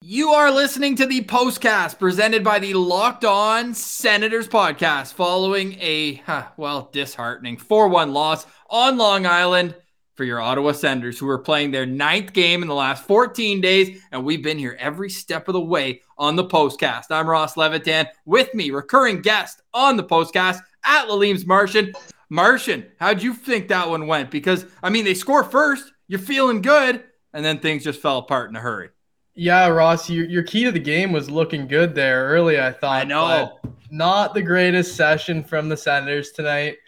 You are listening to the postcast presented by the Locked On Senators podcast following a, huh, well, disheartening 4 1 loss on Long Island for your Ottawa Senators, who are playing their ninth game in the last 14 days. And we've been here every step of the way on the postcast. I'm Ross Levitan. With me, recurring guest on the postcast at Laleem's Martian. Martian, how'd you think that one went? Because, I mean, they score first, you're feeling good, and then things just fell apart in a hurry. Yeah, Ross, your, your key to the game was looking good there early, I thought. I know. Not the greatest session from the Senators tonight.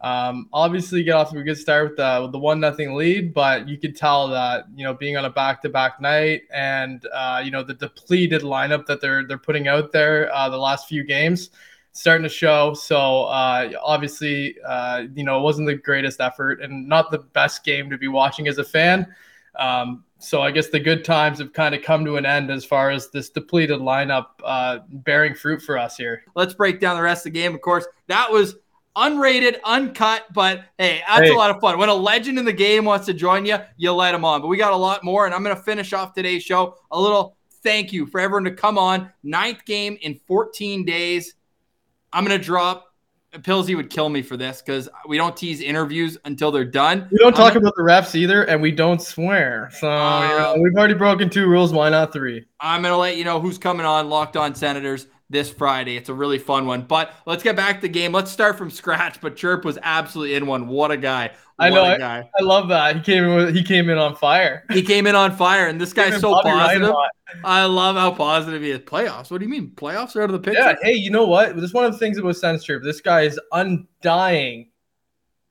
Um, obviously, get off to a good start with the, with the one nothing lead, but you could tell that you know being on a back to back night and uh, you know the depleted lineup that they're they're putting out there uh, the last few games starting to show. So uh, obviously, uh, you know it wasn't the greatest effort and not the best game to be watching as a fan. Um, so I guess the good times have kind of come to an end as far as this depleted lineup uh, bearing fruit for us here. Let's break down the rest of the game. Of course, that was unrated, uncut, but hey, that's hey. a lot of fun. When a legend in the game wants to join you, you let him on. But we got a lot more, and I'm going to finish off today's show. A little thank you for everyone to come on. Ninth game in 14 days. I'm going to drop Pillsy would kill me for this because we don't tease interviews until they're done. We don't talk about the refs either, and we don't swear. So um, you know, we've already broken two rules. Why not three? I'm gonna let you know who's coming on Locked On Senators this Friday. It's a really fun one. But let's get back to the game. Let's start from scratch. But Chirp was absolutely in one. What a guy! What I know. I, I, love that he came in. With, he came in on fire. He came in on fire, and this guy's so Bobby positive. I love how positive he is. Playoffs? What do you mean? Playoffs are out of the picture? Yeah. Hey, you know what? This is one of the things about Sens Chirp. This guy is undying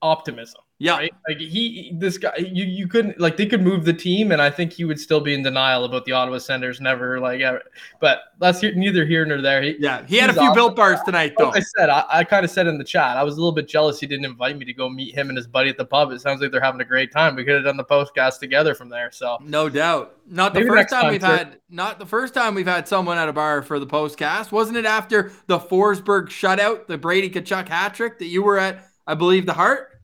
optimism. Yeah, right? like he, this guy, you, you couldn't like they could move the team, and I think he would still be in denial about the Ottawa Senators never like ever. But that's neither here nor there. He, yeah, he had a few awesome. built bars tonight, though. Like I said, I, I kind of said in the chat, I was a little bit jealous he didn't invite me to go meet him and his buddy at the pub. It sounds like they're having a great time. We could have done the postcast together from there. So no doubt, not the Maybe first time, time we've had, not the first time we've had someone at a bar for the postcast. Wasn't it after the Forsberg shutout, the Brady Tkachuk hat trick that you were at? I believe the Hart.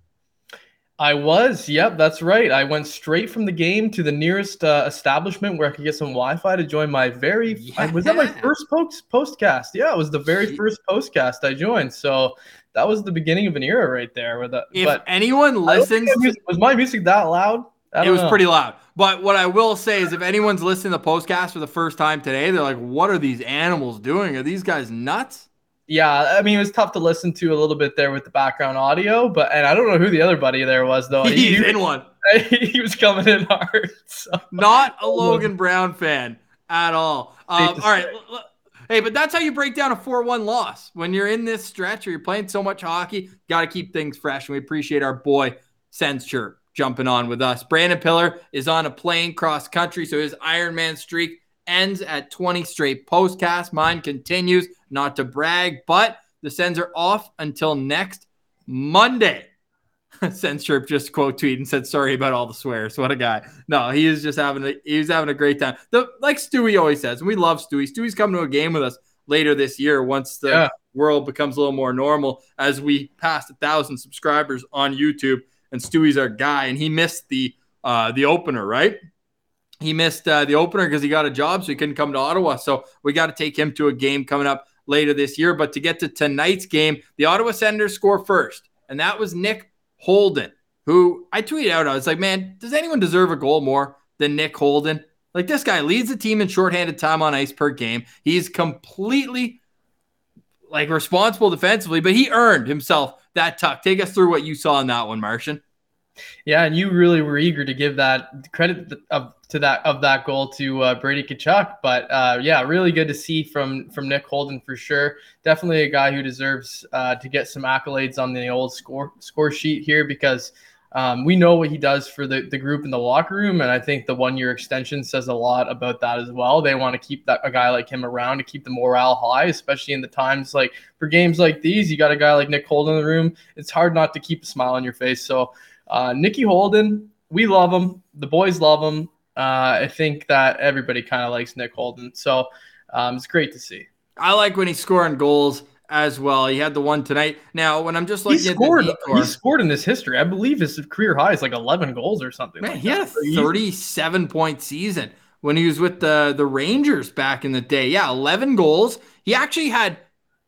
I was. Yep, that's right. I went straight from the game to the nearest uh, establishment where I could get some Wi-Fi to join my very. Yeah. Was that my first post postcast? Yeah, it was the very first postcast I joined. So that was the beginning of an era right there. With the, if but anyone listens, music, was my music that loud? It was know. pretty loud. But what I will say is, if anyone's listening to the postcast for the first time today, they're like, "What are these animals doing? Are these guys nuts?" Yeah, I mean it was tough to listen to a little bit there with the background audio, but and I don't know who the other buddy there was though. He's he, in one. He was coming in hard. So. Not a Logan Brown fan at all. Um, all right. Hey, but that's how you break down a 4 1 loss. When you're in this stretch or you're playing so much hockey, got to keep things fresh. And we appreciate our boy, Sensure, jumping on with us. Brandon Pillar is on a plane cross country, so his Ironman streak ends at 20 straight postcasts. Mine continues, not to brag, but the Sens are off until next Monday. Sens Chirp just quote tweet and said sorry about all the swears. What a guy. No, he is just having a he's having a great time. The, like Stewie always says, and we love Stewie. Stewie's coming to a game with us later this year once the yeah. world becomes a little more normal as we pass a thousand subscribers on YouTube. And Stewie's our guy, and he missed the uh, the opener, right? he missed uh, the opener because he got a job, so he couldn't come to Ottawa. So we got to take him to a game coming up later this year. But to get to tonight's game, the Ottawa Senators score first, and that was Nick Holden, who I tweeted out. I was like, man, does anyone deserve a goal more than Nick Holden? Like this guy leads the team in shorthanded time on ice per game. He's completely like responsible defensively, but he earned himself that tuck. Take us through what you saw in that one, Martian. Yeah, and you really were eager to give that credit of to that of that goal to uh, Brady Tkachuk. But uh, yeah, really good to see from from Nick Holden for sure. Definitely a guy who deserves uh, to get some accolades on the old score score sheet here because um, we know what he does for the, the group in the locker room, and I think the one year extension says a lot about that as well. They want to keep that a guy like him around to keep the morale high, especially in the times like for games like these. You got a guy like Nick Holden in the room. It's hard not to keep a smile on your face. So. Uh, Nicky Holden, we love him. The boys love him. Uh, I think that everybody kind of likes Nick Holden. So um, it's great to see. I like when he's scoring goals as well. He had the one tonight. Now, when I'm just looking he scored, at he scored in this history. I believe his career high is like 11 goals or something. Man, like he had a 37 point season when he was with the the Rangers back in the day. Yeah, 11 goals. He actually had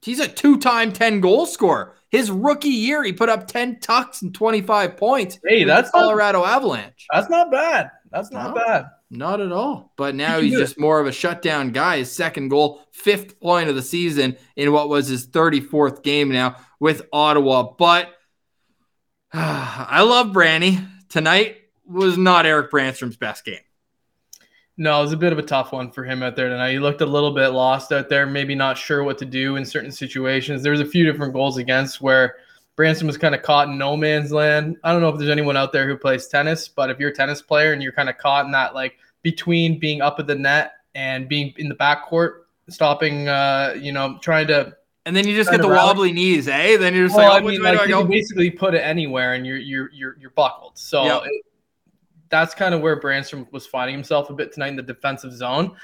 he's a two-time 10 goal scorer. His rookie year, he put up 10 tucks and 25 points. Hey, that's Colorado not, Avalanche. That's not bad. That's not no, bad. Not at all. But now he's just more of a shutdown guy. His second goal, fifth point of the season in what was his 34th game now with Ottawa. But uh, I love Branny. Tonight was not Erik Brannstrom's best game. No, it was a bit of a tough one for him out there tonight. He looked a little bit lost out there, maybe not sure what to do in certain situations. There was a few different goals against where Brannstrom was kind of caught in no man's land. I don't know if there's anyone out there who plays tennis, but if you're a tennis player and you're kind of caught in that like between being up at the net and being in the backcourt, stopping, uh, you know, trying to and then you just get the wobbly knees, eh? Then you're just well, like, oh, I mean, like, you basically put it anywhere and you're you're you're you're buckled. So yep. it, that's kind of where Branson was finding himself a bit tonight in the defensive zone.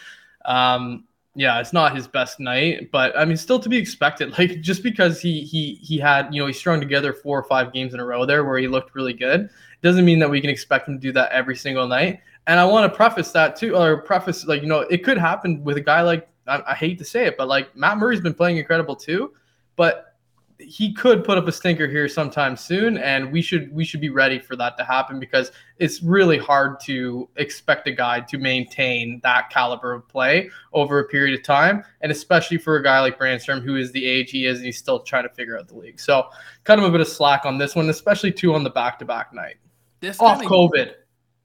Um, yeah, it's not his best night, but I mean, still to be expected. Like just because he he he had you know he strung together four or five games in a row there where he looked really good, doesn't mean that we can expect him to do that every single night. And I want to preface that too, or preface like you know it could happen with a guy like I, I hate to say it, but like Matt Murray's been playing incredible too, but he could put up a stinker here sometime soon and we should we should be ready for that to happen because it's really hard to expect a guy to maintain that caliber of play over a period of time and especially for a guy like Brannstrom who is the age he is and he's still trying to figure out the league. So cut him a bit of slack on this one especially two on the back-to-back night. This off COVID.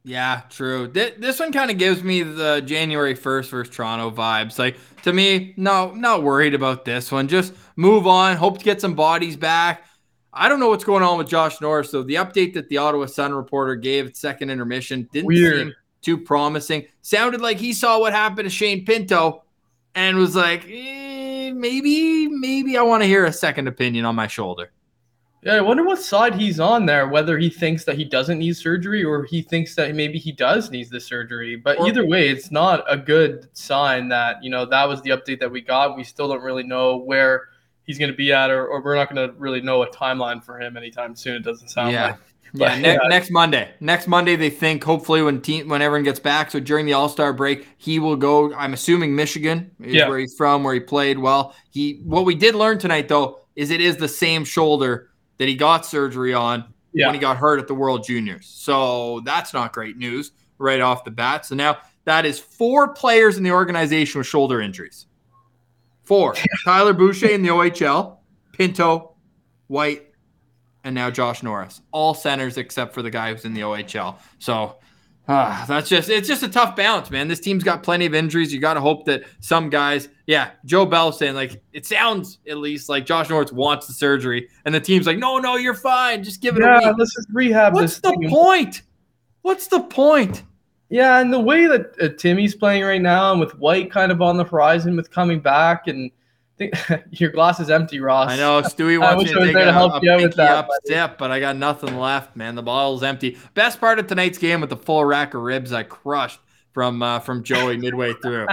Yeah, true. This one kind of gives me the January 1st versus Toronto vibes. Like to me, no, not worried about this one. Just move on. Hope to get some bodies back. I don't know what's going on with Josh Norris. So the update that the Ottawa Sun reporter gave at second intermission didn't Weird. seem too promising. Sounded like he saw what happened to Shane Pinto and was like, eh, maybe, maybe I want to hear a second opinion on my shoulder. Yeah, I wonder what side he's on there, whether he thinks that he doesn't need surgery or he thinks that maybe he does need the surgery. But or, either way, it's not a good sign that, you know, that was the update that we got. We still don't really know where he's going to be at, or, or we're not going to really know a timeline for him anytime soon. It doesn't sound yeah. like. But, yeah, ne- yeah, next Monday. Next Monday, they think hopefully when team when everyone gets back. So during the All Star break, he will go. I'm assuming Michigan is yeah. where he's from, where he played well. He what we did learn tonight though is it is the same shoulder that he got surgery on yeah. when he got hurt at the World Juniors. So that's not great news right off the bat. So now that is four players in the organization with shoulder injuries. Four. Tyler Boucher in the OHL, Pinto, White, and now Josh Norris. All centers except for the guy who's in the OHL. So uh, that's just it's just a tough balance, man. This team's got plenty of injuries. You got to hope that some guys, yeah, Joe Bell saying like it sounds at least like Josh Norris wants the surgery, and the team's like, no, no, you're fine, just give it. Yeah, let's just rehab. What's the team. point? What's the point? Yeah, and the way that uh, Timmy's playing right now, and with White kind of on the horizon with coming back, and think your glass is empty, Ross. I know Stewie wants you to take a, help a you with that, up but I got nothing left, man. The bottle's empty. Best part of tonight's game with the full rack of ribs I crushed from uh, from Joey midway through.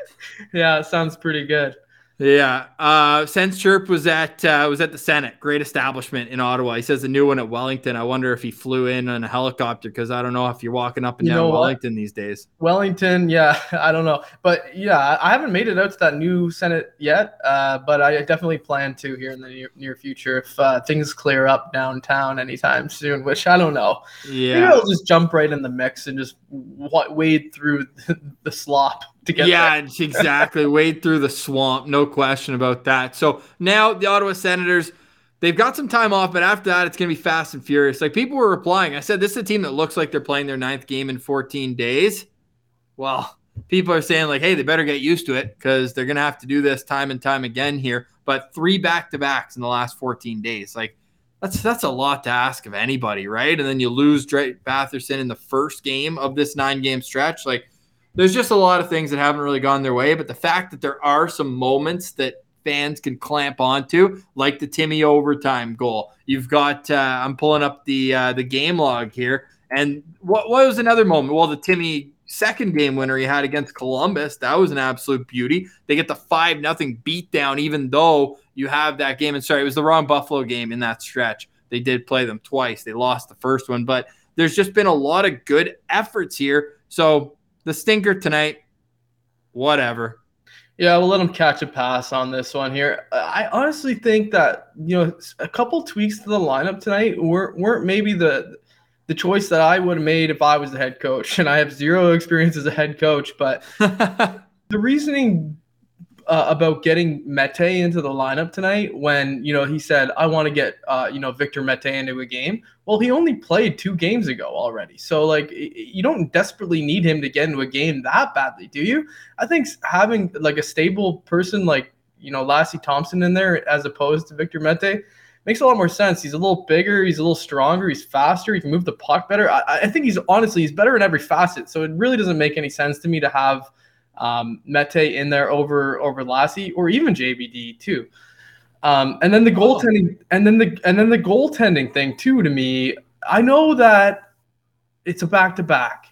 yeah, it sounds pretty good. Yeah. Uh, Sens Chirp was at uh, was at the Senate, great establishment in Ottawa. He says a new one at Wellington. I wonder if he flew in on a helicopter because I don't know if you're walking up and you down Wellington these days. Wellington, yeah, I don't know, but yeah, I haven't made it out to that new Senate yet, uh, but I definitely plan to here in the near, near future if uh, things clear up downtown anytime soon. Which I don't know. Yeah, maybe I'll just jump right in the mix and just wade through the slop to get yeah, exactly. Wade through the swamp, no question about that. So now the Ottawa Senators, they've got some time off, but after that, it's going to be fast and furious. Like people were replying. I said, this is a team that looks like they're playing their ninth game in 14 days. Well, people are saying, like, hey, they better get used to it because they're going to have to do this time and time again here. But three back to backs in the last 14 days. Like, that's that's a lot to ask of anybody, right? And then you lose Drake Batherson in the first game of this nine game stretch. Like, there's just a lot of things that haven't really gone their way. But the fact that there are some moments that fans can clamp onto, like the Timmy overtime goal. You've got uh, I'm pulling up the uh, the game log here, and what, what was another moment? Well, the Timmy second game winner he had against Columbus, that was an absolute beauty. They get the five nothing beat down, even though you have that game. And sorry, it was the wrong Buffalo game in that stretch. They did play them twice. They lost the first one, but there's just been a lot of good efforts here. So the stinker tonight, whatever. Yeah, we'll let him catch a pass on this one here. I honestly think that you know a couple tweaks to the lineup tonight weren't weren't maybe the the choice that I would have made if I was the head coach, and I have zero experience as a head coach. But the reasoning uh, about getting Mete into the lineup tonight when you know he said I want to get uh, you know Victor Mete into a game. Well, he only played two games ago already, so like you don't desperately need him to get into a game that badly, do you? I think having like a stable person like you know Lassi Thompson in there as opposed to Victor Mete makes a lot more sense. He's a little bigger, he's a little stronger, he's faster, he can move the puck better. I, I think he's honestly he's better in every facet. So it really doesn't make any sense to me to have um, Mete in there over over Lassi or even JBD too. Um, and then the goaltending, and then the and then the goaltending thing too. To me, I know that it's a back to back,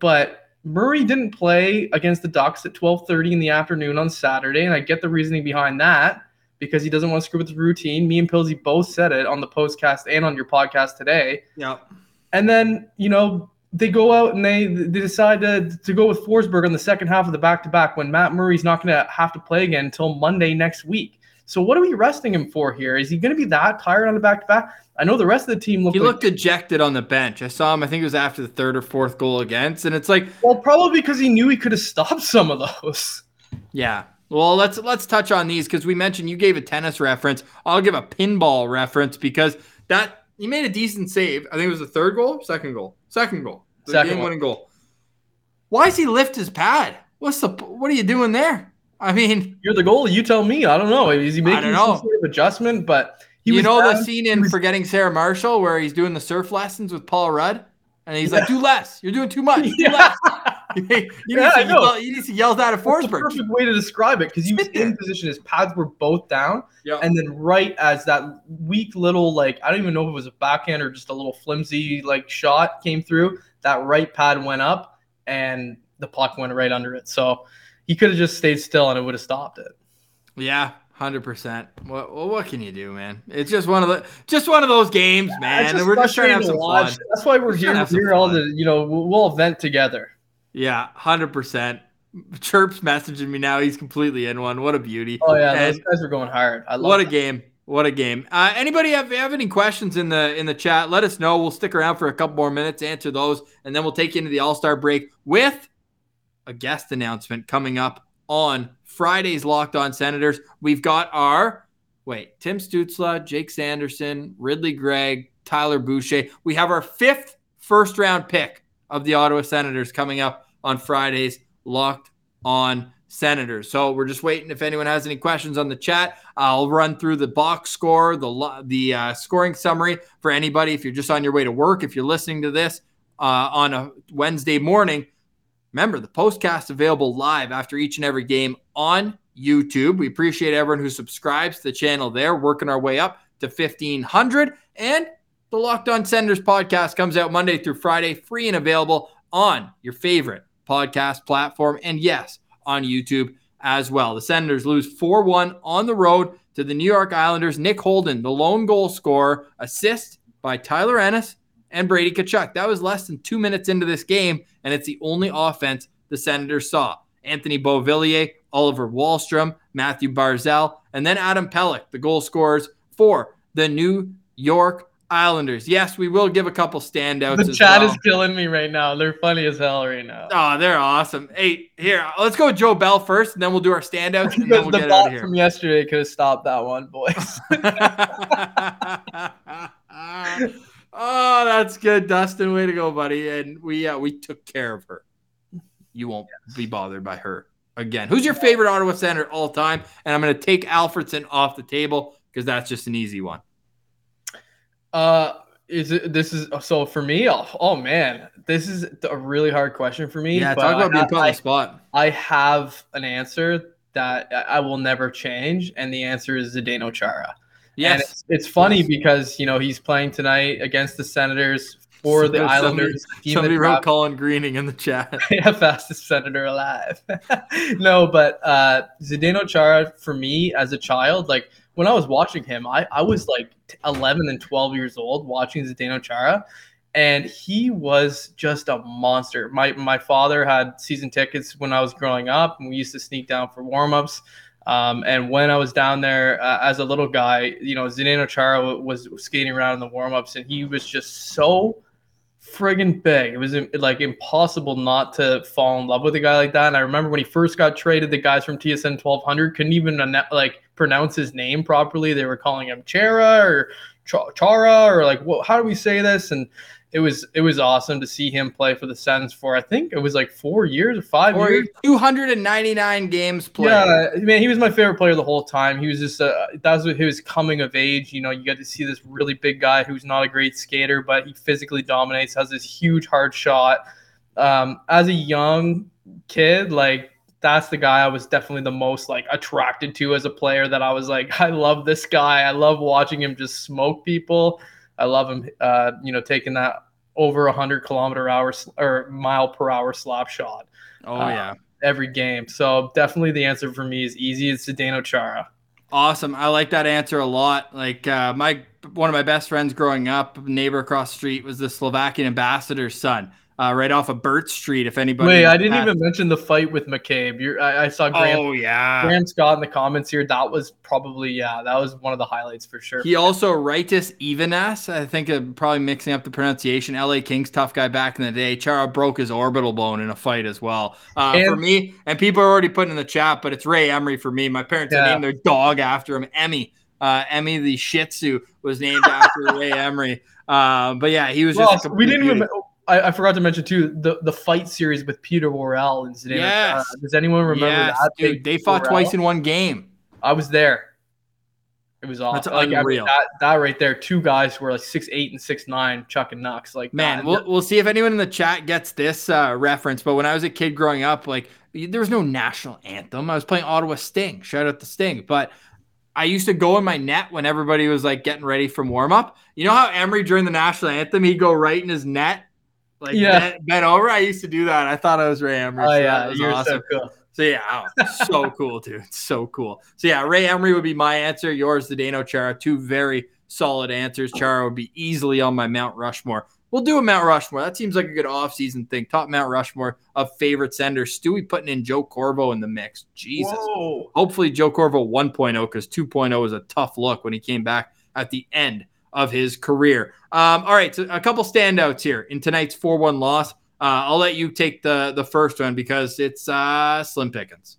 but Murray didn't play against the Ducks at twelve thirty in the afternoon on Saturday, and I get the reasoning behind that because he doesn't want to screw with the routine. Me and Pilsy both said it on the postcast and on your podcast today. Yeah. And then you know they go out and they they decide to, to go with Forsberg on the second half of the back to back when Matt Murray's not going to have to play again until Monday next week. So what are we resting him for here? Is he going to be that tired on the back to back? I know the rest of the team looked. He looked like, dejected on the bench. I saw him. I think it was after the third or fourth goal against, and it's like, well, probably because he knew he could have stopped some of those. Yeah. Well, let's let's touch on these because we mentioned you gave a tennis reference. I'll give a pinball reference because that he made a decent save. I think it was the third goal, second goal, second goal. The Second game winning goal. Why does he lift his pad? What's the what are you doing there? I mean, you're the goalie. You tell me. I don't know. Is he making some sort of adjustment? But you know down. the scene in was... Forgetting Sarah Marshall where he's doing the surf lessons with Paul Rudd, and he's yeah. like, "Do less. You're doing too much. Do yeah. less." you, need yeah, to yell, you need to yell that at Forsberg. perfect way to describe it because he was in position. His pads were both down, yep. and then right as that weak little like I don't even know if it was a backhand or just a little flimsy like shot came through that right pad went up and the puck went right under it. So he could have just stayed still and it would have stopped it. Yeah, hundred percent. What what can you do, man? It's just one of the just one of those games, yeah, man. And we're just trying to have some watch. fun. That's why we're, here. Here all the you know we'll event together. Yeah, hundred percent. Chirp's messaging me now. He's completely in one. What a beauty. Oh yeah, and those guys are going hard. I love what that. a game. What a game! Uh, anybody have, have any questions in the in the chat? Let us know. We'll stick around for a couple more minutes, answer those, and then we'll take you into the All Star break with a guest announcement coming up on Friday's Locked On Senators. We've got our wait Tim Stützle, Jake Sanderson, Ridley Greig, Tyler Boucher. We have our fifth first round pick of the Ottawa Senators coming up on Friday's Locked On Senators. So we're just waiting if anyone has any questions on the chat. I'll run through the box score, the the uh, scoring summary for anybody. If you're just on your way to work, if you're listening to this uh, on a Wednesday morning, remember the postcast available live after each and every game on YouTube. We appreciate everyone who subscribes to the channel there, working our way up to 1500. And the Locked On Senators podcast comes out Monday through Friday, free and available on your favorite podcast platform. And yes, on YouTube as well. The Senators lose 4 1 on the road to the New York Islanders. Nick Holden, the lone goal scorer, assist by Tyler Ennis and Brady Tkachuk. That was less than two minutes into this game, and it's the only offense the Senators saw. Anthony Beauvillier, Oliver Wahlstrom, Mathew Barzal, and then Adam Pelech, the goal scorers for the New York Islanders. Yes, we will give a couple standouts. The chat well. is killing me right now. They're funny as hell right now. Oh, they're awesome. Hey, here, let's go with Joe Bell first, and then we'll do our standouts, and then we'll the get out of here. from yesterday could have stopped that one, boys. oh, that's good, Dustin. Way to go, buddy. And we uh, we took care of her. You won't yes. be bothered by her again. Who's your favorite Ottawa Senator all time? And I'm going to take Alfredsson off the table because that's just an easy one. Uh, is it this is so for me? Oh, oh, man, this is a really hard question for me. Yeah, talk about being put on the spot. I have an answer that I will never change, and the answer is Zdeno Chara. Yes, it's, it's, funny yes. because you know he's playing tonight against the Senators for the Islanders. Somebody, somebody wrote Colin Greening in the chat. yeah, fastest senator alive. no, but uh, Zdeno Chara for me as a child, like when I was watching him, I, I was like 11 and 12 years old watching Zdeno Chara. and he was just a monster. My my father had season tickets when I was growing up, and we used to sneak down for warmups. Um, and when I was down there uh, as a little guy, you know, Zdeno Chara was skating around in the warmups, and he was just so friggin' big. It was like impossible not to fall in love with a guy like that. And I remember when he first got traded, the guys from TSN 1200 couldn't even like pronounce his name properly. They were calling him Chera or Chara or like, what? How do we say this? And it was it was awesome to see him play for the Sens for I think it was like four years or five four, years. 299 games played. Yeah, man, he was my favorite player the whole time. He was just uh, that was his coming of age. You know, you got to see this really big guy who's not a great skater, but he physically dominates, has this huge hard shot. Um, as a young kid, like that's the guy I was definitely the most like attracted to as a player. That I was like, I love this guy. I love watching him just smoke people. I love him, uh, you know, taking that over 100 kilometer hour or mile per hour slap shot. Oh, uh, yeah. Every game. So definitely the answer for me is easy. It's Zdeno Chara. Awesome. I like that answer a lot. Like uh, my one of my best friends growing up, neighbor across the street, was the Slovakian ambassador's son uh, right off of Burt Street. If anybody, wait, I didn't even mention the fight with McCabe. You're, I, I saw Graham. Oh yeah, Graham Scott in the comments here. That was probably yeah, that was one of the highlights for sure. He also Raitis Ivanans. I think uh, probably mixing up the pronunciation. L.A. Kings tough guy back in the day. Chara broke his orbital bone in a fight as well. Uh, and, for me, and people are already putting in the chat, but it's Ray Emery for me. My parents yeah. named their dog after him, Emmy. Uh, Emmy the Shih Tzu was named after Ray Emery. Uh, but yeah, he was just. we didn't even. I, I, forgot to mention too the, the fight series with Peter Worrell and Zidane. Yes. Uh, does anyone remember yes, that? Dude, they fought Worrell? twice in one game. I was there. It was awesome. That's like, unreal. I mean, that, that right there, two guys who were like six eight and six nine, chucking knucks. Like man, we'll we'll see if anyone in the chat gets this uh, reference. But when I was a kid growing up, like there was no national anthem. I was playing Ottawa Sting. Shout out to Sting. But I used to go in my net when everybody was like getting ready from warm up. You know how Emery during the national anthem he'd go right in his net like yeah. bent, bent, over. I used to do that. I thought I was Ray Emery. Oh so yeah, you're awesome. so cool. So yeah, oh, so cool, dude. So cool. So yeah, Ray Emery would be my answer. Yours, Zdeno Chara. Two very solid answers. Chara would be easily on my Mount Rushmore. We'll do a Mount Rushmore. That seems like a good off-season thing. Top Mount Rushmore of favorite senders. Stewie putting in Joe Corvo in the mix. Jesus. Whoa. Hopefully Joe Corvo 1.0 because 2.0 was a tough look when he came back at the end of his career. Um, all right, so a couple standouts here in tonight's 4 1 loss. Uh, I'll let you take the, the first one because it's uh, Slim Pickens.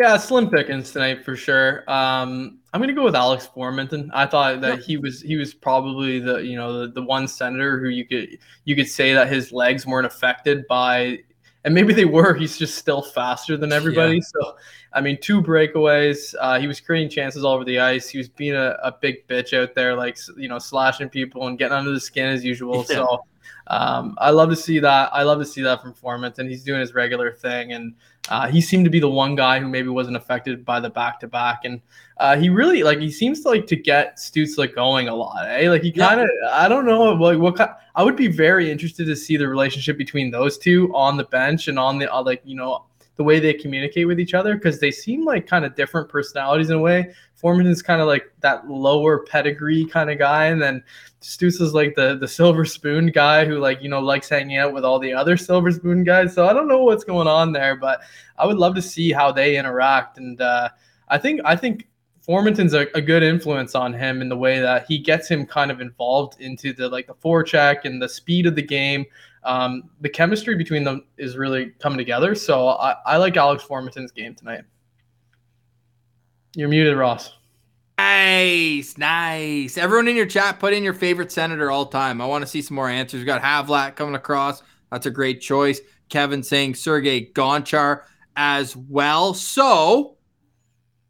Yeah, Slim Pickens tonight for sure. Um, I'm gonna go with Alex Formenton. I thought that he was he was probably the you know the, the one senator who you could you could say that his legs weren't affected by and maybe they were. He's just still faster than everybody. Yeah. So, I mean, two breakaways. Uh, he was creating chances all over the ice. He was being a, a, big bitch out there, like you know, slashing people and getting under the skin as usual. Yeah. So, um, I love to see that. I love to see that from Formenton. He's doing his regular thing, and uh, he seemed to be the one guy who maybe wasn't affected by the back to back, and uh, he really like he seems to like to get Stützle going a lot. Eh? Like he kind of yeah. I don't know like what kind. I would be very interested to see the relationship between those two on the bench and on the uh, like you know the way they communicate with each other because they seem like kind of different personalities in a way. Foreman is kind of like that lower pedigree kind of guy, and then Stutz is like the the silver spoon guy who like you know likes hanging out with all the other silver spoon guys. So I don't know what's going on there, but I would love to see how they interact. And uh, I think I think Formenton's a, a, good influence on him in the way that he gets him kind of involved into the like the forecheck and the speed of the game. Um, the chemistry between them is really coming together. So I, I like Alex Formenton's game tonight. You're muted, Ross. Nice, nice. Everyone in your chat, put in your favorite senator all time. I want to see some more answers. We got Havlat coming across. That's a great choice. Kevin saying Sergey Gonchar as well. So,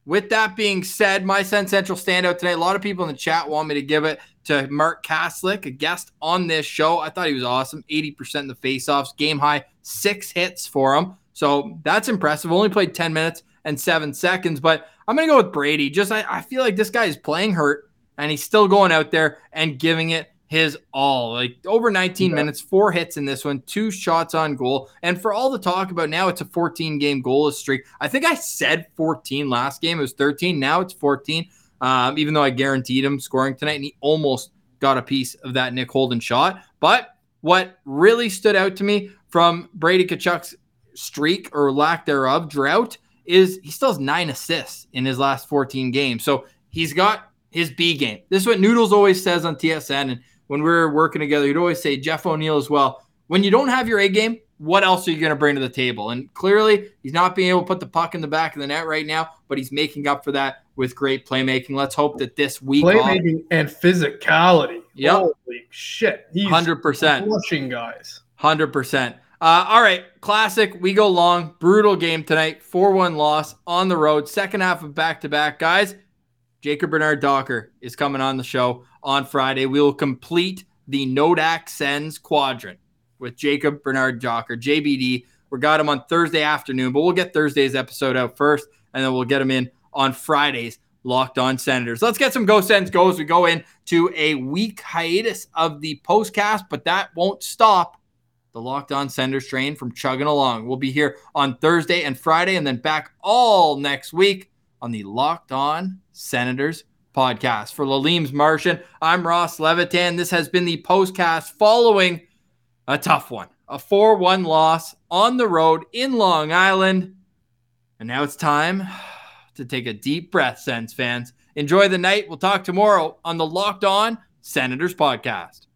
with that being said, my Sen Central standout today. A lot of people in the chat want me to give it to Mark Kastelic, a guest on this show. I thought he was awesome. 80% in the faceoffs, game high, six hits for him. So that's impressive. Only played 10 minutes and seven seconds, but I'm going to go with Brady. Just I, I feel like this guy is playing hurt and he's still going out there and giving it his all. Like over 19 yeah. minutes, four hits in this one, two shots on goal. And for all the talk about now it's a 14 game goalless streak. I think I said 14 last game. It was 13. Now it's 14. Um, even though I guaranteed him scoring tonight, and he almost got a piece of that Nick Holden shot. But what really stood out to me from Brady Tkachuk's streak or lack thereof, drought, is he still has nine assists in his last 14 games. So he's got his B game. This is what Noodles always says on TSN. And when we are working together, he'd always say, Jeff O'Neill as well. When you don't have your A game, what else are you going to bring to the table? And clearly, he's not being able to put the puck in the back of the net right now, but he's making up for that with great playmaking. Let's hope that this week playmaking and physicality. Yep. Holy shit. He's 100%. Flushing guys. 100%. Uh, all right, classic. We go long. Brutal game tonight. 4 1 loss on the road. Second half of back to back. Guys, Jacob Bernard Docker is coming on the show on Friday. We will complete the Nodak Sens quadrant with Jacob Bernard Docker, JBD. We got him on Thursday afternoon, but we'll get Thursday's episode out first, and then we'll get him in on Fridays. Locked on Senators. Let's get some Go Sens goes. We go into a week hiatus of the postcast, but that won't stop the Locked On Senators train from chugging along. We'll be here on Thursday and Friday, and then back all next week on the Locked On Senators podcast. For Lalim's Martian, I'm Ross Levitan. This has been the postcast following a tough one, a 4 1 loss on the road in Long Island. And now it's time to take a deep breath, Sens fans. Enjoy the night. We'll talk tomorrow on the Locked On Senators podcast.